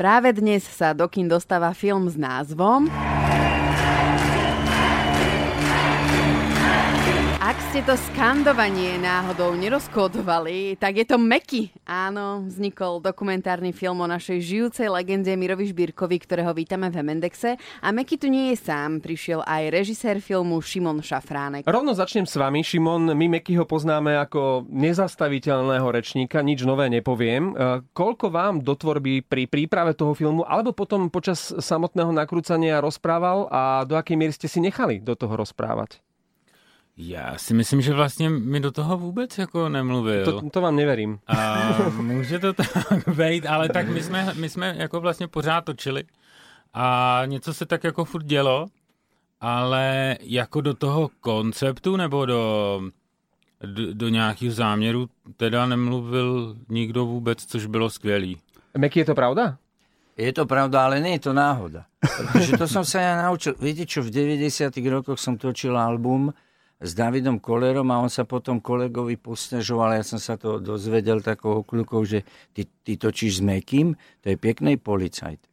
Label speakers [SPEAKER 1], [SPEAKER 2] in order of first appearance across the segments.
[SPEAKER 1] Práve dnes sa do kin dostáva film s názvom ste to skandovanie náhodou nerozkódovali, tak je to Meky. Áno, vznikol dokumentárny film o našej žijúcej legende Mirovi Žbírkovi, ktorého vítame v Mendexe. A Meky tu nie je sám, prišiel aj režisér filmu Šimon Šafránek.
[SPEAKER 2] Rovno začnem s vami, Šimon. My Mekyho poznáme ako nezastaviteľného rečníka, nič nové nepoviem. E, koľko vám do tvorby pri príprave toho filmu, alebo potom počas samotného nakrúcania rozprával a do akej miery ste si nechali do toho rozprávať?
[SPEAKER 3] Já si myslím, že vlastně mi do toho vůbec jako nemluvil.
[SPEAKER 2] To, to vám neverím.
[SPEAKER 3] A může to tak být, ale tak my jsme, my jsme jako vlastně pořád točili a něco se tak jako furt dělo, ale jako do toho konceptu nebo do, do, do nějakých záměrů teda nemluvil nikdo vůbec, což bylo skvělý.
[SPEAKER 2] Meky, je to pravda?
[SPEAKER 4] Je to pravda, ale nie je to náhoda. Protože to som sa ja naučil. Viete čo, v 90 rokoch som točil album, s Davidom Kolerom a on sa potom kolegovi posťažoval, ja som sa to dozvedel takou okľukou, že ty, ty točíš s Mekým, to je pekný policajt.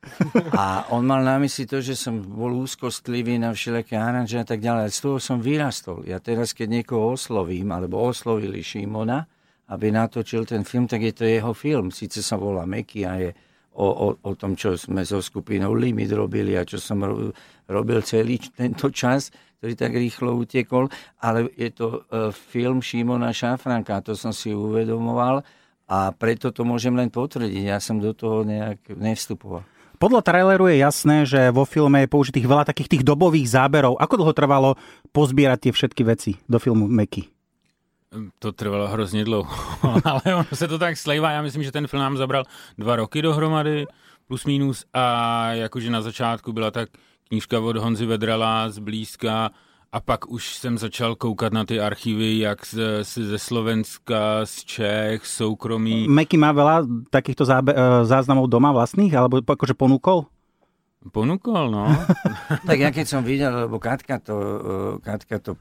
[SPEAKER 4] A on mal na mysli to, že som bol úzkostlivý na všelijaké aranže a tak ďalej. Z toho som vyrastol. Ja teraz, keď niekoho oslovím, alebo oslovili Šimona, aby natočil ten film, tak je to jeho film. Sice sa volá Meky a je o, o, o tom, čo sme so skupinou Limit robili a čo som robil celý tento čas, ktorý tak rýchlo utekol, ale je to e, film Šimona Šafranka, to som si uvedomoval a preto to môžem len potvrdiť. Ja som do toho nejak nevstupoval.
[SPEAKER 5] Podľa traileru je jasné, že vo filme je použitých veľa takých tých dobových záberov. Ako dlho trvalo pozbierať tie všetky veci do filmu Meky?
[SPEAKER 3] To trvalo hrozně dlouho, ale ono se to tak slejvá. Já myslím, že ten film nám zabral dva roky dohromady, plus minus, a jakože na začátku byla tak knížka od Honzy Vedrala zblízka a pak už jsem začal koukat na ty archívy, jak z, z, ze Slovenska, z Čech, soukromí.
[SPEAKER 5] Meky má veľa takýchto zábe- e, záznamov doma vlastných, alebo akože ponúkol?
[SPEAKER 3] Ponúkol, no.
[SPEAKER 4] tak ja keď som videl, lebo Katka to, e, Katka to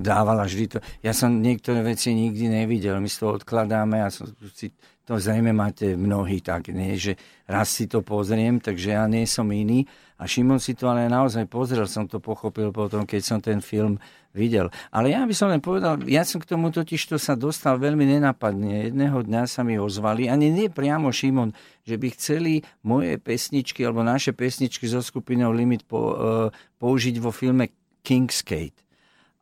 [SPEAKER 4] dávala vždy to. Ja som niektoré veci nikdy nevidel, my si to odkladáme a som si to zrejme máte mnohí tak, nie, že raz si to pozriem, takže ja nie som iný. A Šimon si to ale naozaj pozrel, som to pochopil potom, keď som ten film videl. Ale ja by som len povedal, ja som k tomu totiž to sa dostal veľmi nenapadne. Jedného dňa sa mi ozvali, ani nie priamo Šimon, že by chceli moje pesničky alebo naše pesničky so skupinou Limit po, uh, použiť vo filme King's Kate.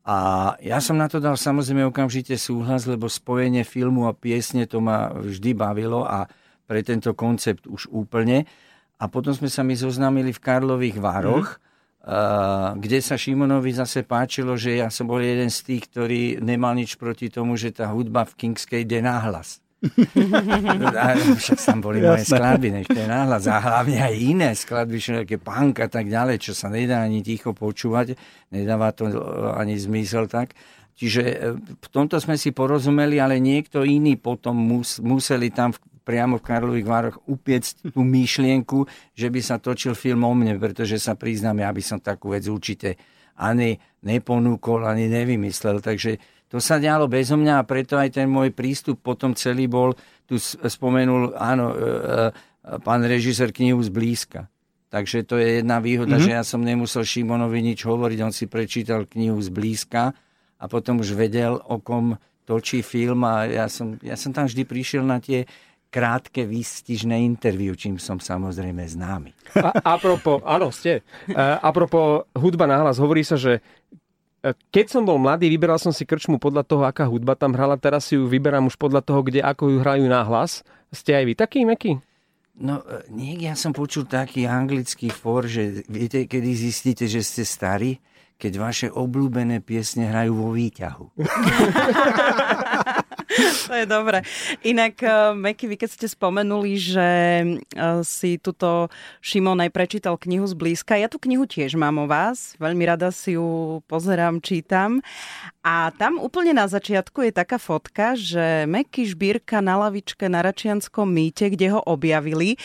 [SPEAKER 4] A ja som na to dal samozrejme okamžite súhlas, lebo spojenie filmu a piesne to ma vždy bavilo a pre tento koncept už úplne. A potom sme sa mi zoznámili v Karlových Vároch, mm. kde sa Šimonovi zase páčilo, že ja som bol jeden z tých, ktorý nemal nič proti tomu, že tá hudba v Kingskej ide náhlas. Však tam boli moje skladby, než to je náhľad. A hlavne aj iné skladby, všelijaké punk a tak ďalej, čo sa nedá ani ticho počúvať. Nedáva to ani zmysel tak. Čiže e, v tomto sme si porozumeli, ale niekto iný potom mus, museli tam v, priamo v Karlových Vároch upiecť tú myšlienku, že by sa točil film o mne, pretože sa priznám, ja by som takú vec určite ani neponúkol, ani nevymyslel. Takže to sa dialo bezo mňa a preto aj ten môj prístup potom celý bol, tu spomenul, áno, e, e, pán režisér knihu zblízka. Takže to je jedna výhoda, mm-hmm. že ja som nemusel Šimonovi nič hovoriť, on si prečítal knihu zblízka a potom už vedel, o kom točí film a ja som, ja som tam vždy prišiel na tie krátke, výstižné interviu, čím som samozrejme známy.
[SPEAKER 2] A, apropo, áno, ste. A, apropo hudba nahlas, hovorí sa, že E, keď som bol mladý, vyberal som si krčmu podľa toho, aká hudba tam hrala. Teraz si ju vyberám už podľa toho, kde ako ju hrajú na hlas. Ste aj vy taký, Meky?
[SPEAKER 4] No, e, niek ja som počul taký anglický for, že viete, kedy zistíte, že ste starí? Keď vaše obľúbené piesne hrajú vo výťahu.
[SPEAKER 1] to je dobré. Inak, uh, Meky, vy keď ste spomenuli, že uh, si tuto Šimon aj prečítal knihu zblízka, ja tú knihu tiež mám o vás, veľmi rada si ju pozerám, čítam. A tam úplne na začiatku je taká fotka, že Meky Žbírka na lavičke na Račianskom mýte, kde ho objavili.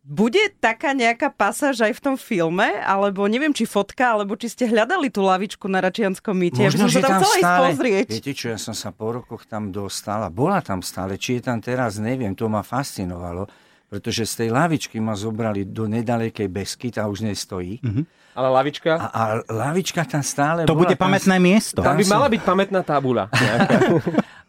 [SPEAKER 1] Bude taká nejaká pasáž aj v tom filme? Alebo neviem, či fotka, alebo či ste hľadali tú lavičku na Račianskom mýte.
[SPEAKER 4] Možno,
[SPEAKER 1] ja že
[SPEAKER 4] tam, tam stále, pozrieť. Viete čo, ja som sa po rokoch tam dostal a bola tam stále. Či je tam teraz, neviem, to ma fascinovalo pretože z tej lavičky ma zobrali do nedalekej besky, tá už nestojí.
[SPEAKER 2] Mm-hmm. Ale lavička?
[SPEAKER 4] A, a lavička tam stále
[SPEAKER 5] To
[SPEAKER 4] bola,
[SPEAKER 5] bude
[SPEAKER 4] tam,
[SPEAKER 5] pamätné miesto.
[SPEAKER 2] Tam by
[SPEAKER 4] som-
[SPEAKER 2] mala byť pamätná tábula.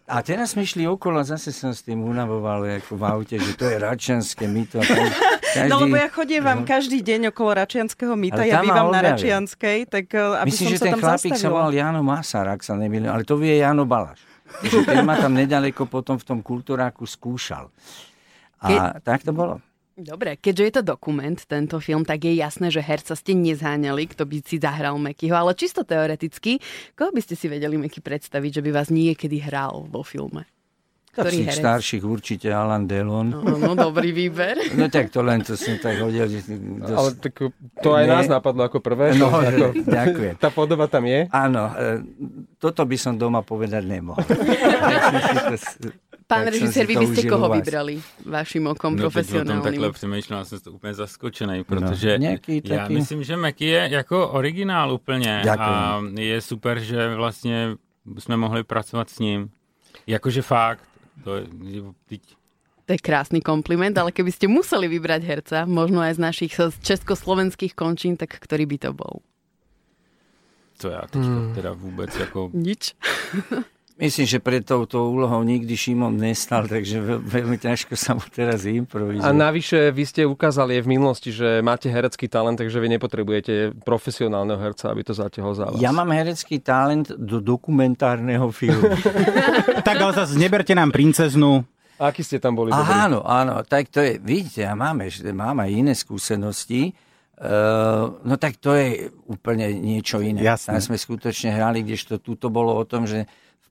[SPEAKER 4] A teraz sme išli okolo a zase som s tým unavoval ako v aute, že to je račianské mýto. a Každý,
[SPEAKER 1] No lebo ja chodievam každý deň okolo Račianského mýta,
[SPEAKER 4] Ale
[SPEAKER 1] ja
[SPEAKER 4] tam
[SPEAKER 1] bývam na. Račianskej, tak uh, aby
[SPEAKER 4] Myslím,
[SPEAKER 1] som
[SPEAKER 4] že
[SPEAKER 1] sa
[SPEAKER 4] ten
[SPEAKER 1] tam
[SPEAKER 4] chlapík sa
[SPEAKER 1] zastavila.
[SPEAKER 4] volal Jano Masar, ak sa nemýlim, ale to vie Jano Balaš. Takže ten ma tam nedaleko potom v tom kultúráku skúšal. A tak to bolo.
[SPEAKER 6] Dobre, keďže je to dokument, tento film, tak je jasné, že herca ste nezháňali, kto by si zahral Mekyho, ale čisto teoreticky, koho by ste si vedeli Meky predstaviť, že by vás niekedy hral vo filme?
[SPEAKER 4] Z
[SPEAKER 6] Ktorý
[SPEAKER 4] tých
[SPEAKER 6] herec?
[SPEAKER 4] starších určite Alan Delon.
[SPEAKER 6] No, no, dobrý výber.
[SPEAKER 4] No tak to len to som tak hodil. Že dosť...
[SPEAKER 2] Ale tak to aj
[SPEAKER 4] Nie.
[SPEAKER 2] nás napadlo ako prvé.
[SPEAKER 4] No,
[SPEAKER 2] že ako,
[SPEAKER 4] ďakujem.
[SPEAKER 2] tá podoba tam je.
[SPEAKER 4] Áno, e, toto by som doma povedať nemohol.
[SPEAKER 6] Pán
[SPEAKER 4] Tak
[SPEAKER 6] režisér,
[SPEAKER 4] si
[SPEAKER 6] vy by ste koho
[SPEAKER 4] vás.
[SPEAKER 6] vybrali vašim okom
[SPEAKER 3] No
[SPEAKER 6] profesionálnym?
[SPEAKER 3] takhle přemýšlel, jsem to úplně zaskočený, protože
[SPEAKER 4] nějaký
[SPEAKER 3] já
[SPEAKER 4] taky-
[SPEAKER 3] myslím, že Mac je jako originál úplně
[SPEAKER 4] Ďakujem.
[SPEAKER 3] a je super, že vlastně jsme mohli pracovat s ním. Jakože fakt, to je, teď,
[SPEAKER 6] To je krásny kompliment, ale keby ste museli vybrať herca, možno aj z našich z československých končín, tak ktorý by to bol?
[SPEAKER 3] to já teďka
[SPEAKER 2] Hmm.
[SPEAKER 3] teda vůbec jako...
[SPEAKER 6] Nič.
[SPEAKER 4] Myslím, že pred touto úlohou nikdy Šimon nestal, takže veľ, veľmi ťažko sa mu teraz improvizuje.
[SPEAKER 2] A navyše vy ste ukázali aj v minulosti, že máte herecký talent, takže vy nepotrebujete profesionálneho herca, aby to zatiahol za vás.
[SPEAKER 4] Ja mám herecký talent do dokumentárneho filmu.
[SPEAKER 5] Tak ale zase neberte nám princeznu.
[SPEAKER 2] A aký ste tam boli?
[SPEAKER 4] Aha, áno, áno, tak to je, vidíte, ja máme, mám aj iné skúsenosti. Uh, no tak to je úplne niečo iné.
[SPEAKER 5] Jasné.
[SPEAKER 4] Tam sme skutočne hrali, kdežto tuto bolo o tom, že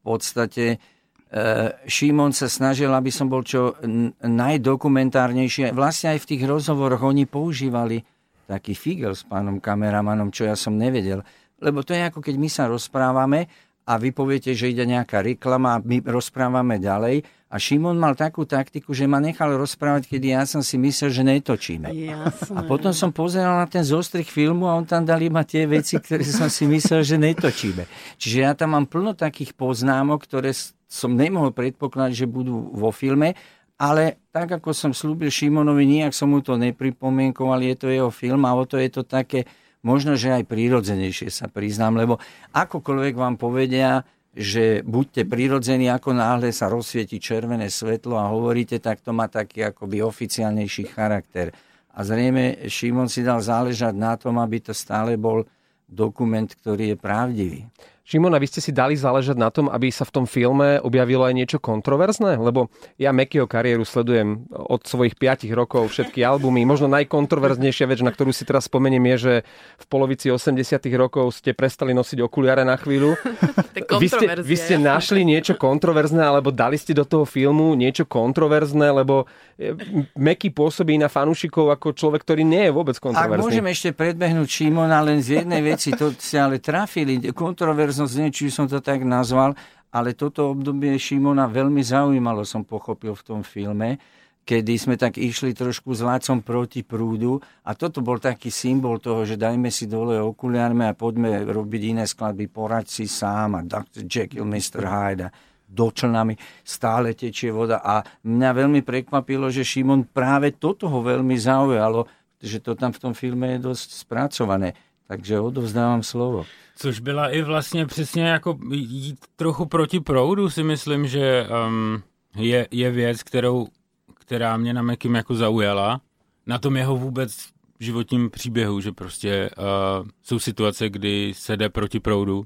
[SPEAKER 4] podstate uh, Šimon sa snažil, aby som bol čo najdokumentárnejší. Vlastne aj v tých rozhovoroch oni používali taký figel s pánom kameramanom, čo ja som nevedel. Lebo to je ako keď my sa rozprávame a vy poviete, že ide nejaká reklama a my rozprávame ďalej. A Šimon mal takú taktiku, že ma nechal rozprávať, kedy ja som si myslel, že netočíme.
[SPEAKER 6] Jasné.
[SPEAKER 4] A potom som pozeral na ten zostrih filmu a on tam dal iba tie veci, ktoré som si myslel, že netočíme. Čiže ja tam mám plno takých poznámok, ktoré som nemohol predpokladať, že budú vo filme, ale tak, ako som slúbil Šimonovi, nijak som mu to nepripomienkoval, je to jeho film a o to je to také, možno, že aj prírodzenejšie sa priznám, lebo akokoľvek vám povedia, že buďte prirodzení, ako náhle sa rozsvieti červené svetlo a hovoríte, tak to má taký akoby oficiálnejší charakter. A zrejme Šimon si dal záležať na tom, aby to stále bol dokument, ktorý je pravdivý.
[SPEAKER 2] Šimona, vy ste si dali záležať na tom, aby sa v tom filme objavilo aj niečo kontroverzné? Lebo ja Mekyho kariéru sledujem od svojich 5 rokov, všetky albumy. Možno najkontroverznejšia vec, na ktorú si teraz spomeniem, je, že v polovici 80 rokov ste prestali nosiť okuliare na chvíľu. Vy ste, vy ste našli niečo kontroverzné, alebo dali ste do toho filmu niečo kontroverzné, lebo e, Meky pôsobí na fanúšikov ako človek, ktorý nie je vôbec
[SPEAKER 4] Ak
[SPEAKER 2] kontroverzný.
[SPEAKER 4] môžem ešte predbehnúť Šimona len z jednej veci, to ste ale trafili, kontroverznosť, neviem, či som to tak nazval, ale toto obdobie Šimona veľmi zaujímalo, som pochopil v tom filme, kedy sme tak išli trošku s Lácom proti prúdu a toto bol taký symbol toho, že dajme si dole okuliarme a poďme robiť iné skladby, poraď si sám a Dr. Jekyll, Mr. Hyde a do člnami stále tečie voda a mňa veľmi prekvapilo, že Šimon práve toto ho veľmi zaujalo, že to tam v tom filme je dosť spracované. Takže odovzdávam slovo.
[SPEAKER 3] Což byla i vlastně přesně jako jít trochu proti proudu, si myslím, že um, je, je věc, kterou, která mě na Mekim jako zaujala. Na tom jeho vůbec životním příběhu, že prostě uh, jsou situace, kdy se jde proti proudu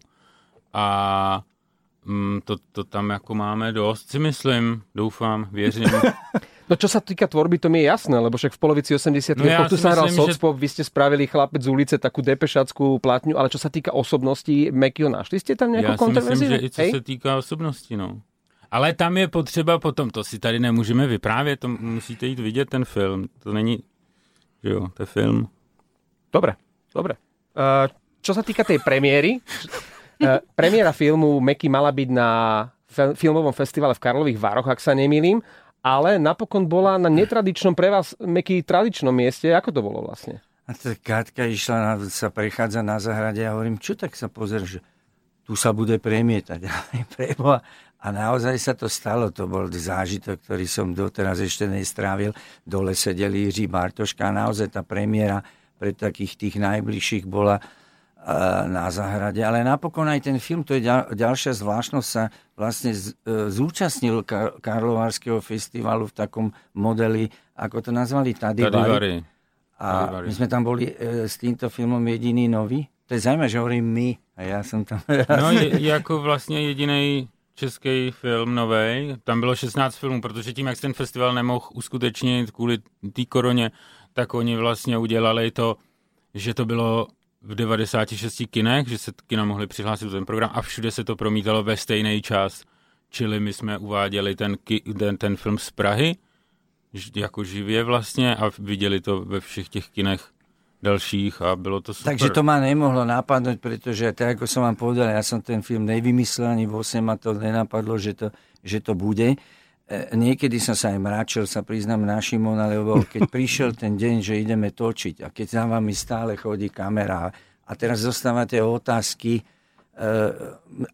[SPEAKER 3] a um, to, to tam jako máme dost, si myslím, doufám, věřím.
[SPEAKER 2] No čo sa týka tvorby, to mi je jasné, lebo však v polovici 80
[SPEAKER 3] No ja
[SPEAKER 2] tu sa hral
[SPEAKER 3] že-
[SPEAKER 2] vy ste spravili chlapec z ulice takú depešackú platňu, ale čo sa týka osobnosti Mekyho, našli ste tam nejakú
[SPEAKER 3] Já si myslím,
[SPEAKER 2] kontroverziu?
[SPEAKER 3] že i co se týká osobnosti, no. Ale tam je potřeba potom, to si tady nemůžeme vyprávět, to musíte jít vidět ten film. To není, že jo, to je film.
[SPEAKER 2] Dobre, dobre. Uh, čo sa týka tej premiéry, uh, premiéra filmu Meky mala byť na filmovom festivale v Karlových Vároch, ak sa nemýlim, ale napokon bola na netradičnom pre vás Meky tradičnom mieste. Ako to bolo vlastne?
[SPEAKER 4] A tak Katka išla, na, sa prechádza na zahrade a hovorím, čo tak sa pozrieš, že tu sa bude premietať. A naozaj sa to stalo, to bol zážitok, ktorý som doteraz ešte nestrávil. Dole sedeli Jiří Bartoška a naozaj tá premiéra pre takých tých najbližších bola na záhrade. Ale napokon aj ten film, to je ďal, ďalšia zvláštnosť, sa vlastne z, e, zúčastnil Kar- Karlovarského festivalu v takom modeli, ako to nazvali, Tadivari. A Tadivary. my sme tam boli e, s týmto filmom jediný nový. To je zaujímavé, že hovorím my a ja som tam...
[SPEAKER 3] No je, jako vlastně jediný český film nový. Tam bylo 16 filmů, protože tím, jak ten festival nemohl uskutečnit kvůli té koroně, tak oni vlastně udělali to, že to bylo v 96 kinech, že se kina mohli přihlásit do ten program a všude se to promítalo ve stejný čas. Čili my jsme uváděli ten, ten, ten film z Prahy, jako živě vlastně a viděli to ve všech těch kinech dalších a bylo to super.
[SPEAKER 4] Takže to ma nemohlo napadnúť, pretože tak ako som vám povedal, ja som ten film nevymyslel, ani vo ma to nenapadlo, že to, že to bude. E, niekedy som sa aj mračil, sa priznám na Šimona, lebo keď prišiel ten deň, že ideme točiť a keď za vami stále chodí kamera a teraz zostávate otázky,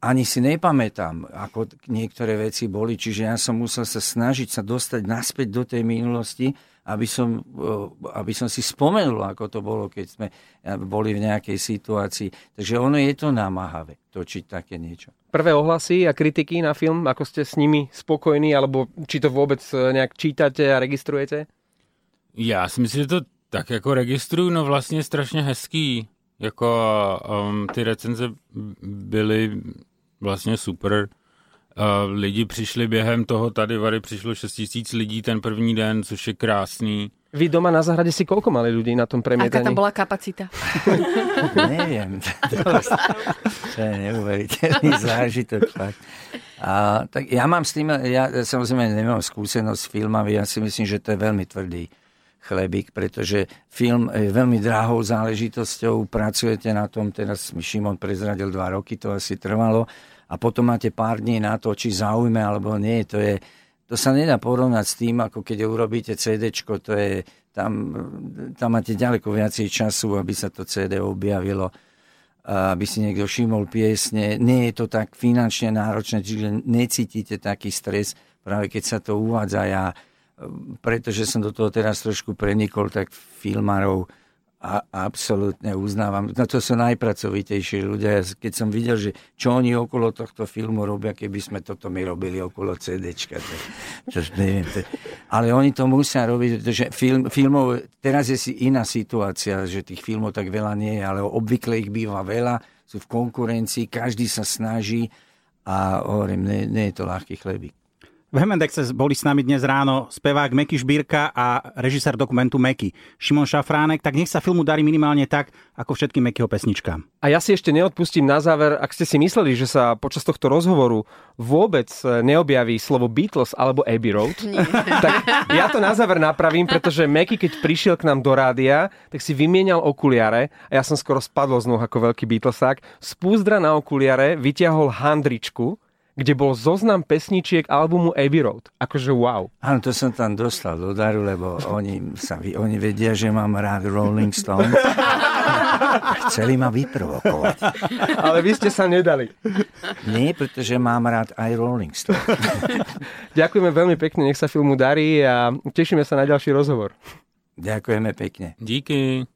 [SPEAKER 4] ani si nepamätám, ako niektoré veci boli, čiže ja som musel sa snažiť sa dostať naspäť do tej minulosti aby som, aby som si spomenul, ako to bolo, keď sme boli v nejakej situácii. Takže ono je to namáhavé točiť také niečo.
[SPEAKER 2] Prvé ohlasy a kritiky na film, ako ste s nimi spokojní, alebo či to vôbec e, nejak čítate a registrujete?
[SPEAKER 3] Já si myslím, že to tak jako registruju, no vlastně strašně hezký. Jako um, ty recenze byly vlastně super lidi přišli během toho tady Vary přišlo 6 tisíc lidí ten první den, což je krásný.
[SPEAKER 2] Vy doma na zahrade si koľko mali ľudí na tom premietaní?
[SPEAKER 6] Aká tam bola kapacita?
[SPEAKER 4] Neviem. To je neuveriteľný zážitok. Fakt. A, tak ja mám s tým, ja samozrejme nemám skúsenosť s filmami, ja si myslím, že to je veľmi tvrdý chlebík, pretože film je veľmi drahou záležitosťou, pracujete na tom, teraz mi Šimon prezradil dva roky, to asi trvalo, a potom máte pár dní na to, či zaujme alebo nie. To, je, to sa nedá porovnať s tým, ako keď urobíte CD, to je, tam, tam máte ďaleko viacej času, aby sa to CD objavilo aby si niekto všimol piesne. Nie je to tak finančne náročné, čiže necítite taký stres, práve keď sa to uvádza. Ja, pretože som do toho teraz trošku prenikol, tak filmárov a absolútne uznávam. No to sú najpracovitejší ľudia. Keď som videl, že čo oni okolo tohto filmu robia, keby sme toto my robili okolo to, ale oni to musia robiť, pretože film, filmov, teraz je si iná situácia, že tých filmov tak veľa nie je, ale obvykle ich býva veľa, sú v konkurencii, každý sa snaží a hovorím, nie, nie je to ľahký chlebík.
[SPEAKER 5] V Hemendexe boli s nami dnes ráno spevák Meky Žbírka a režisér dokumentu Meky Šimon Šafránek, tak nech sa filmu darí minimálne tak, ako všetkým Mekyho pesničkám.
[SPEAKER 2] A ja si ešte neodpustím na záver, ak ste si mysleli, že sa počas tohto rozhovoru vôbec neobjaví slovo Beatles alebo Abbey Road, tak ja to na záver napravím, pretože Meky, keď prišiel k nám do rádia, tak si vymienial okuliare a ja som skoro spadol z noh ako veľký Beatlesák. Z púzdra na okuliare vyťahol handričku, kde bol zoznam pesničiek albumu Abbey Road. Akože wow.
[SPEAKER 4] Áno, to som tam dostal do daru, lebo oni, sa, oni vedia, že mám rád Rolling Stone. Chceli ma vyprovokovať.
[SPEAKER 2] Ale vy ste sa nedali.
[SPEAKER 4] Nie, pretože mám rád aj Rolling Stone.
[SPEAKER 2] Ďakujeme veľmi pekne, nech sa filmu darí a tešíme sa na ďalší rozhovor.
[SPEAKER 4] Ďakujeme pekne.
[SPEAKER 3] Díky.